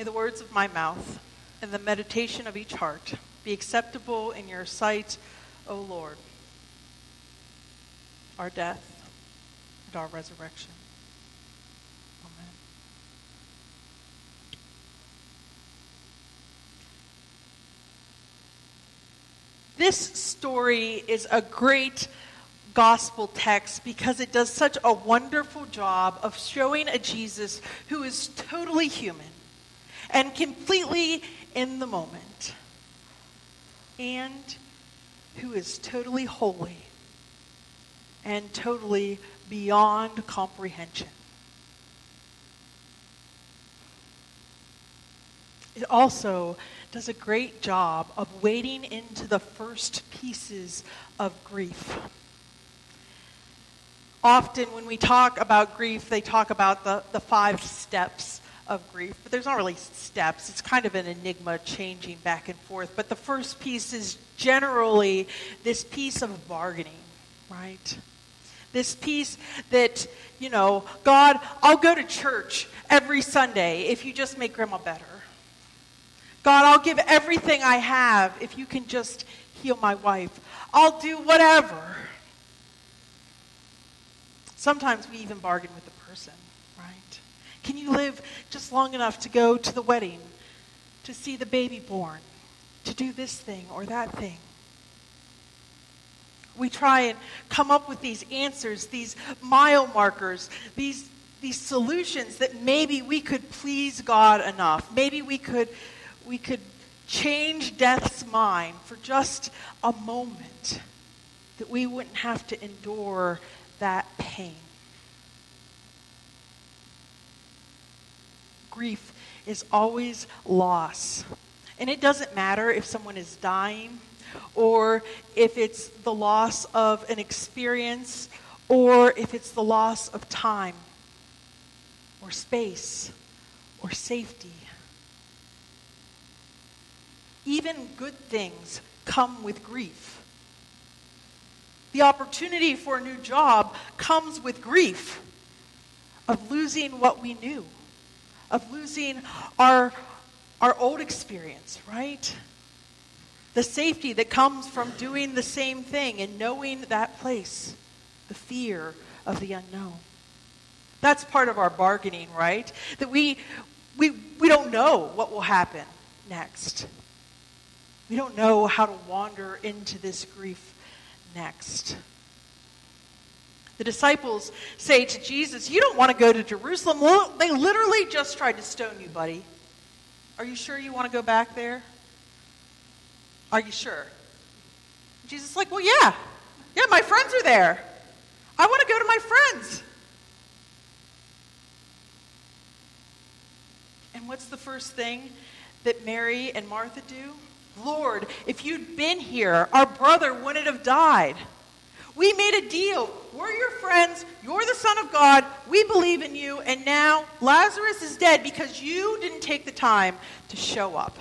May the words of my mouth and the meditation of each heart be acceptable in your sight, O Lord, our death and our resurrection. Amen. This story is a great gospel text because it does such a wonderful job of showing a Jesus who is totally human and completely in the moment and who is totally holy and totally beyond comprehension. It also does a great job of wading into the first pieces of grief. Often, when we talk about grief, they talk about the, the five steps of grief, but there's not really steps. It's kind of an enigma changing back and forth. But the first piece is generally this piece of bargaining, right? This piece that, you know, God, I'll go to church every Sunday if you just make grandma better. God, I'll give everything I have if you can just heal my wife. I'll do whatever. Sometimes we even bargain with the person, right? Can you live just long enough to go to the wedding, to see the baby born, to do this thing or that thing? We try and come up with these answers, these mile markers, these, these solutions that maybe we could please God enough. Maybe we could we could change death's mind for just a moment, that we wouldn't have to endure that pain. Grief is always loss. And it doesn't matter if someone is dying or if it's the loss of an experience or if it's the loss of time or space or safety even good things come with grief. The opportunity for a new job comes with grief of losing what we knew, of losing our, our old experience, right? The safety that comes from doing the same thing and knowing that place, the fear of the unknown. That's part of our bargaining, right? That we, we, we don't know what will happen next. We don't know how to wander into this grief next. The disciples say to Jesus, You don't want to go to Jerusalem. Well, they literally just tried to stone you, buddy. Are you sure you want to go back there? Are you sure? Jesus is like, Well, yeah. Yeah, my friends are there. I want to go to my friends. And what's the first thing that Mary and Martha do? Lord, if you'd been here, our brother wouldn't have died. We made a deal. We're your friends. You're the Son of God. We believe in you. And now Lazarus is dead because you didn't take the time to show up.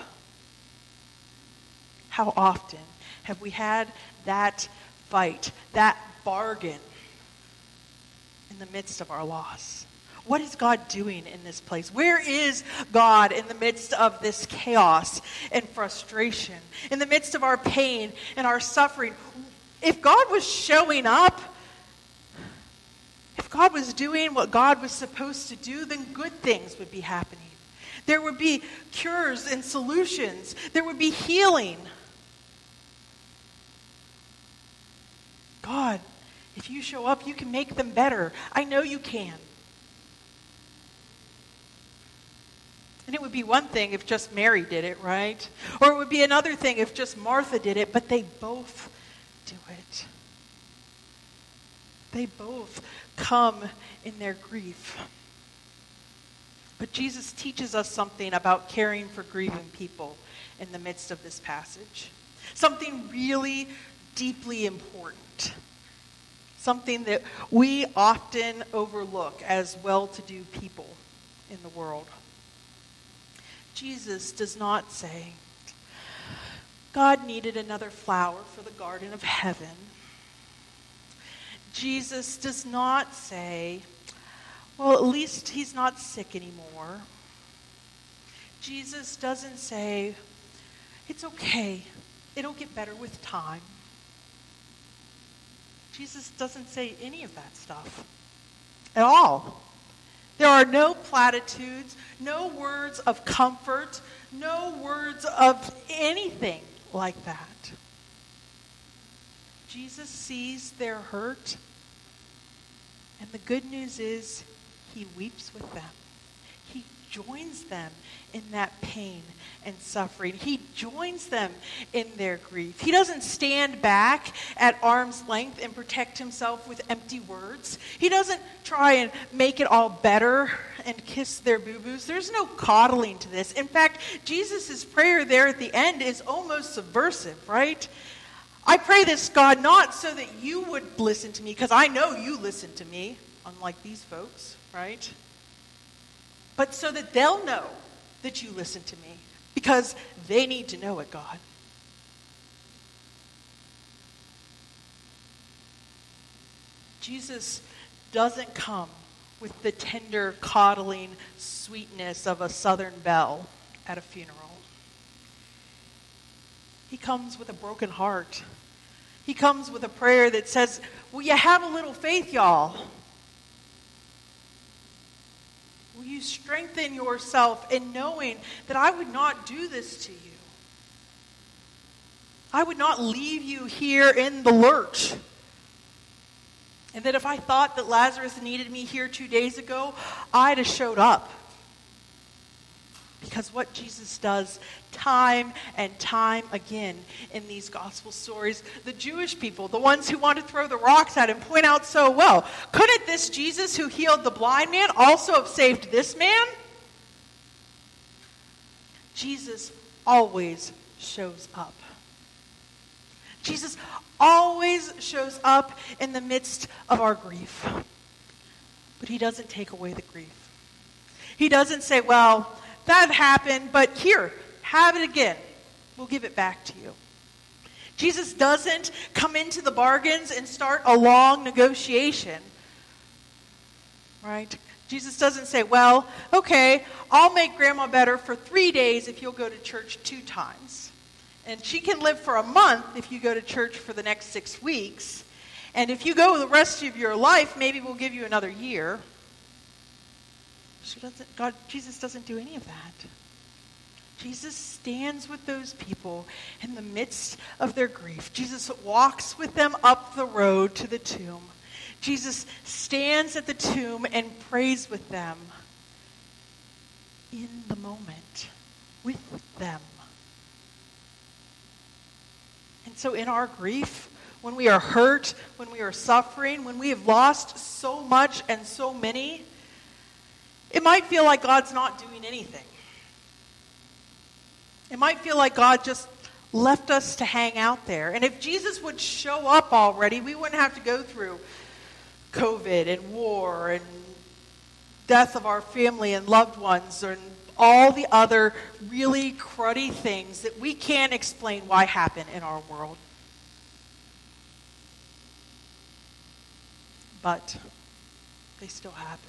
How often have we had that fight, that bargain in the midst of our loss? What is God doing in this place? Where is God in the midst of this chaos and frustration, in the midst of our pain and our suffering? If God was showing up, if God was doing what God was supposed to do, then good things would be happening. There would be cures and solutions, there would be healing. God, if you show up, you can make them better. I know you can. And it would be one thing if just Mary did it, right? Or it would be another thing if just Martha did it, but they both do it. They both come in their grief. But Jesus teaches us something about caring for grieving people in the midst of this passage. Something really deeply important. Something that we often overlook as well to do people in the world. Jesus does not say, God needed another flower for the Garden of Heaven. Jesus does not say, well, at least he's not sick anymore. Jesus doesn't say, it's okay, it'll get better with time. Jesus doesn't say any of that stuff at all. There are no platitudes, no words of comfort, no words of anything like that. Jesus sees their hurt, and the good news is he weeps with them. Joins them in that pain and suffering. He joins them in their grief. He doesn't stand back at arm's length and protect himself with empty words. He doesn't try and make it all better and kiss their boo boos. There's no coddling to this. In fact, Jesus' prayer there at the end is almost subversive, right? I pray this, God, not so that you would listen to me, because I know you listen to me, unlike these folks, right? But so that they'll know that you listen to me because they need to know it, God. Jesus doesn't come with the tender, coddling sweetness of a southern belle at a funeral. He comes with a broken heart. He comes with a prayer that says, Will you have a little faith, y'all? Will you strengthen yourself in knowing that I would not do this to you? I would not leave you here in the lurch. And that if I thought that Lazarus needed me here two days ago, I'd have showed up. Because what Jesus does time and time again in these gospel stories, the Jewish people, the ones who want to throw the rocks at him, point out so well couldn't this Jesus who healed the blind man also have saved this man? Jesus always shows up. Jesus always shows up in the midst of our grief. But he doesn't take away the grief. He doesn't say, well, that happened, but here, have it again. We'll give it back to you. Jesus doesn't come into the bargains and start a long negotiation. Right? Jesus doesn't say, well, okay, I'll make grandma better for three days if you'll go to church two times. And she can live for a month if you go to church for the next six weeks. And if you go the rest of your life, maybe we'll give you another year. She doesn't, God, Jesus doesn't do any of that. Jesus stands with those people in the midst of their grief. Jesus walks with them up the road to the tomb. Jesus stands at the tomb and prays with them in the moment, with them. And so, in our grief, when we are hurt, when we are suffering, when we have lost so much and so many, it might feel like God's not doing anything. It might feel like God just left us to hang out there. And if Jesus would show up already, we wouldn't have to go through COVID and war and death of our family and loved ones and all the other really cruddy things that we can't explain why happen in our world. But they still happen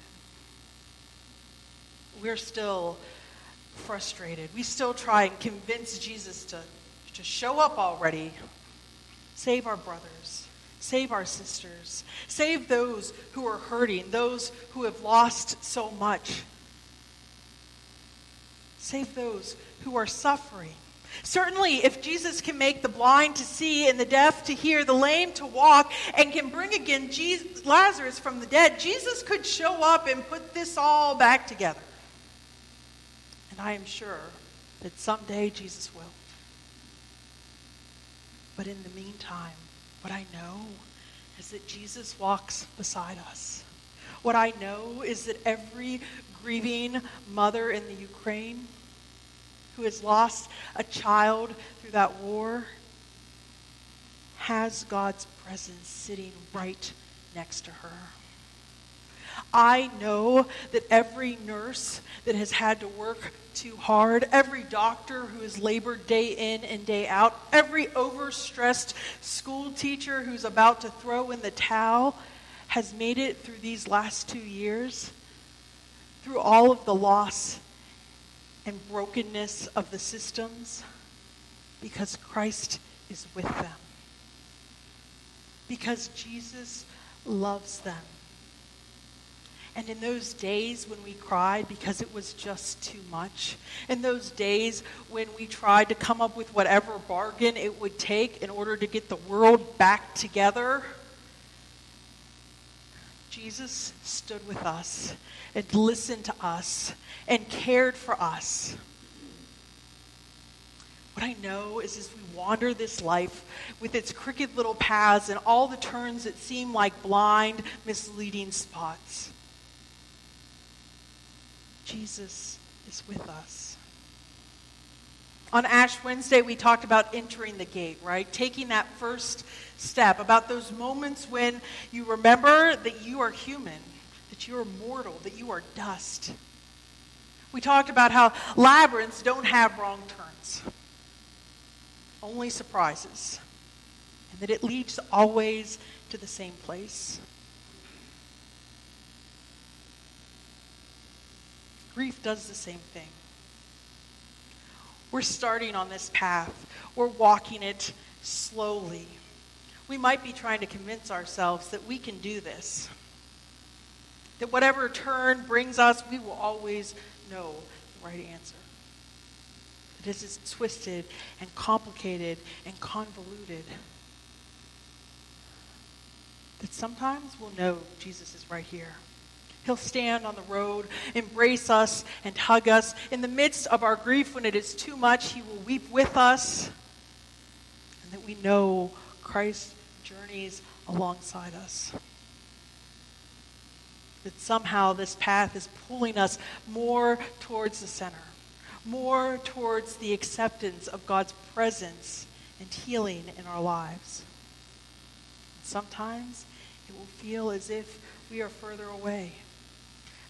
we're still frustrated. We still try and convince Jesus to, to show up already. Save our brothers. Save our sisters. Save those who are hurting, those who have lost so much. Save those who are suffering. Certainly, if Jesus can make the blind to see and the deaf to hear, the lame to walk, and can bring again Jesus, Lazarus from the dead, Jesus could show up and put this all back together. I am sure that someday Jesus will. But in the meantime, what I know is that Jesus walks beside us. What I know is that every grieving mother in the Ukraine who has lost a child through that war has God's presence sitting right next to her. I know that every nurse that has had to work too hard, every doctor who has labored day in and day out, every overstressed school teacher who's about to throw in the towel has made it through these last two years, through all of the loss and brokenness of the systems because Christ is with them. Because Jesus loves them. And in those days when we cried because it was just too much, in those days when we tried to come up with whatever bargain it would take in order to get the world back together, Jesus stood with us and listened to us and cared for us. What I know is as we wander this life with its crooked little paths and all the turns that seem like blind, misleading spots, Jesus is with us. On Ash Wednesday, we talked about entering the gate, right? Taking that first step, about those moments when you remember that you are human, that you are mortal, that you are dust. We talked about how labyrinths don't have wrong turns, only surprises, and that it leads always to the same place. Grief does the same thing. We're starting on this path, we're walking it slowly. We might be trying to convince ourselves that we can do this. That whatever turn brings us, we will always know the right answer. That this is twisted and complicated and convoluted. That sometimes we'll know Jesus is right here. He'll stand on the road, embrace us, and hug us. In the midst of our grief, when it is too much, He will weep with us. And that we know Christ journeys alongside us. That somehow this path is pulling us more towards the center, more towards the acceptance of God's presence and healing in our lives. Sometimes it will feel as if we are further away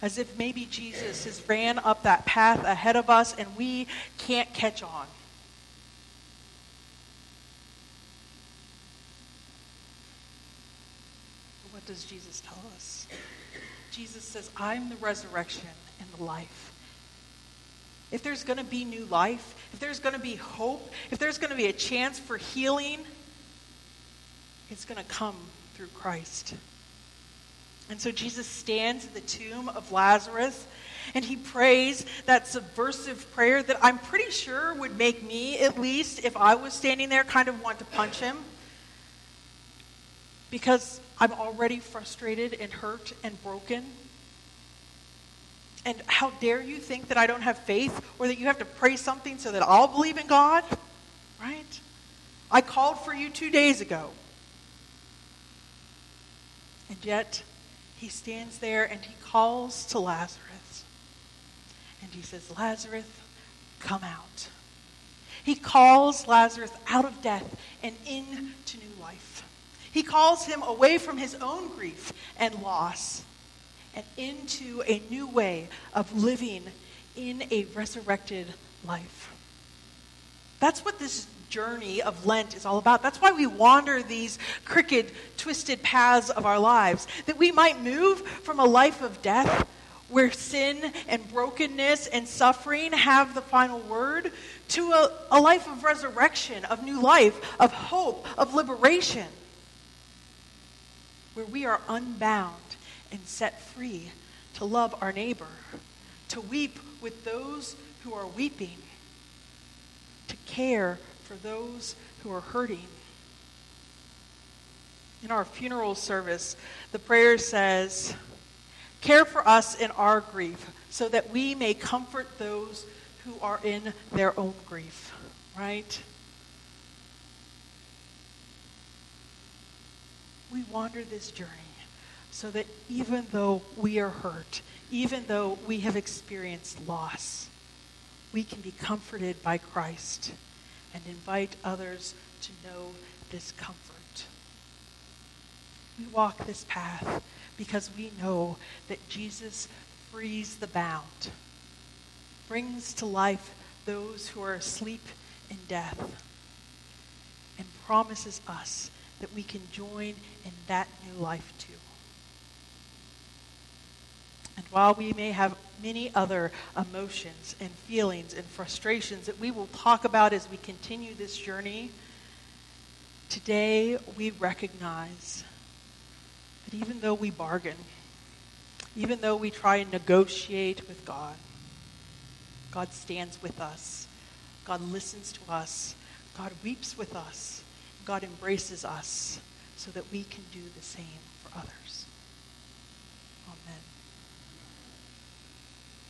as if maybe Jesus has ran up that path ahead of us and we can't catch on. What does Jesus tell us? Jesus says, I'm the resurrection and the life. If there's going to be new life, if there's going to be hope, if there's going to be a chance for healing, it's going to come through Christ. And so Jesus stands at the tomb of Lazarus and he prays that subversive prayer that I'm pretty sure would make me, at least if I was standing there, kind of want to punch him. Because I'm already frustrated and hurt and broken. And how dare you think that I don't have faith or that you have to pray something so that I'll believe in God? Right? I called for you two days ago. And yet, he stands there and he calls to Lazarus. And he says, Lazarus, come out. He calls Lazarus out of death and into new life. He calls him away from his own grief and loss and into a new way of living in a resurrected life. That's what this journey of Lent is all about. That's why we wander these crooked, twisted paths of our lives, that we might move from a life of death where sin and brokenness and suffering have the final word to a, a life of resurrection, of new life, of hope, of liberation, where we are unbound and set free to love our neighbor, to weep with those who are weeping, to care for those who are hurting. In our funeral service, the prayer says, Care for us in our grief, so that we may comfort those who are in their own grief. Right? We wander this journey so that even though we are hurt, even though we have experienced loss, we can be comforted by Christ and invite others to know this comfort. We walk this path because we know that Jesus frees the bound, brings to life those who are asleep in death, and promises us that we can join in that new life too. While we may have many other emotions and feelings and frustrations that we will talk about as we continue this journey, today we recognize that even though we bargain, even though we try and negotiate with God, God stands with us. God listens to us. God weeps with us. God embraces us so that we can do the same for others.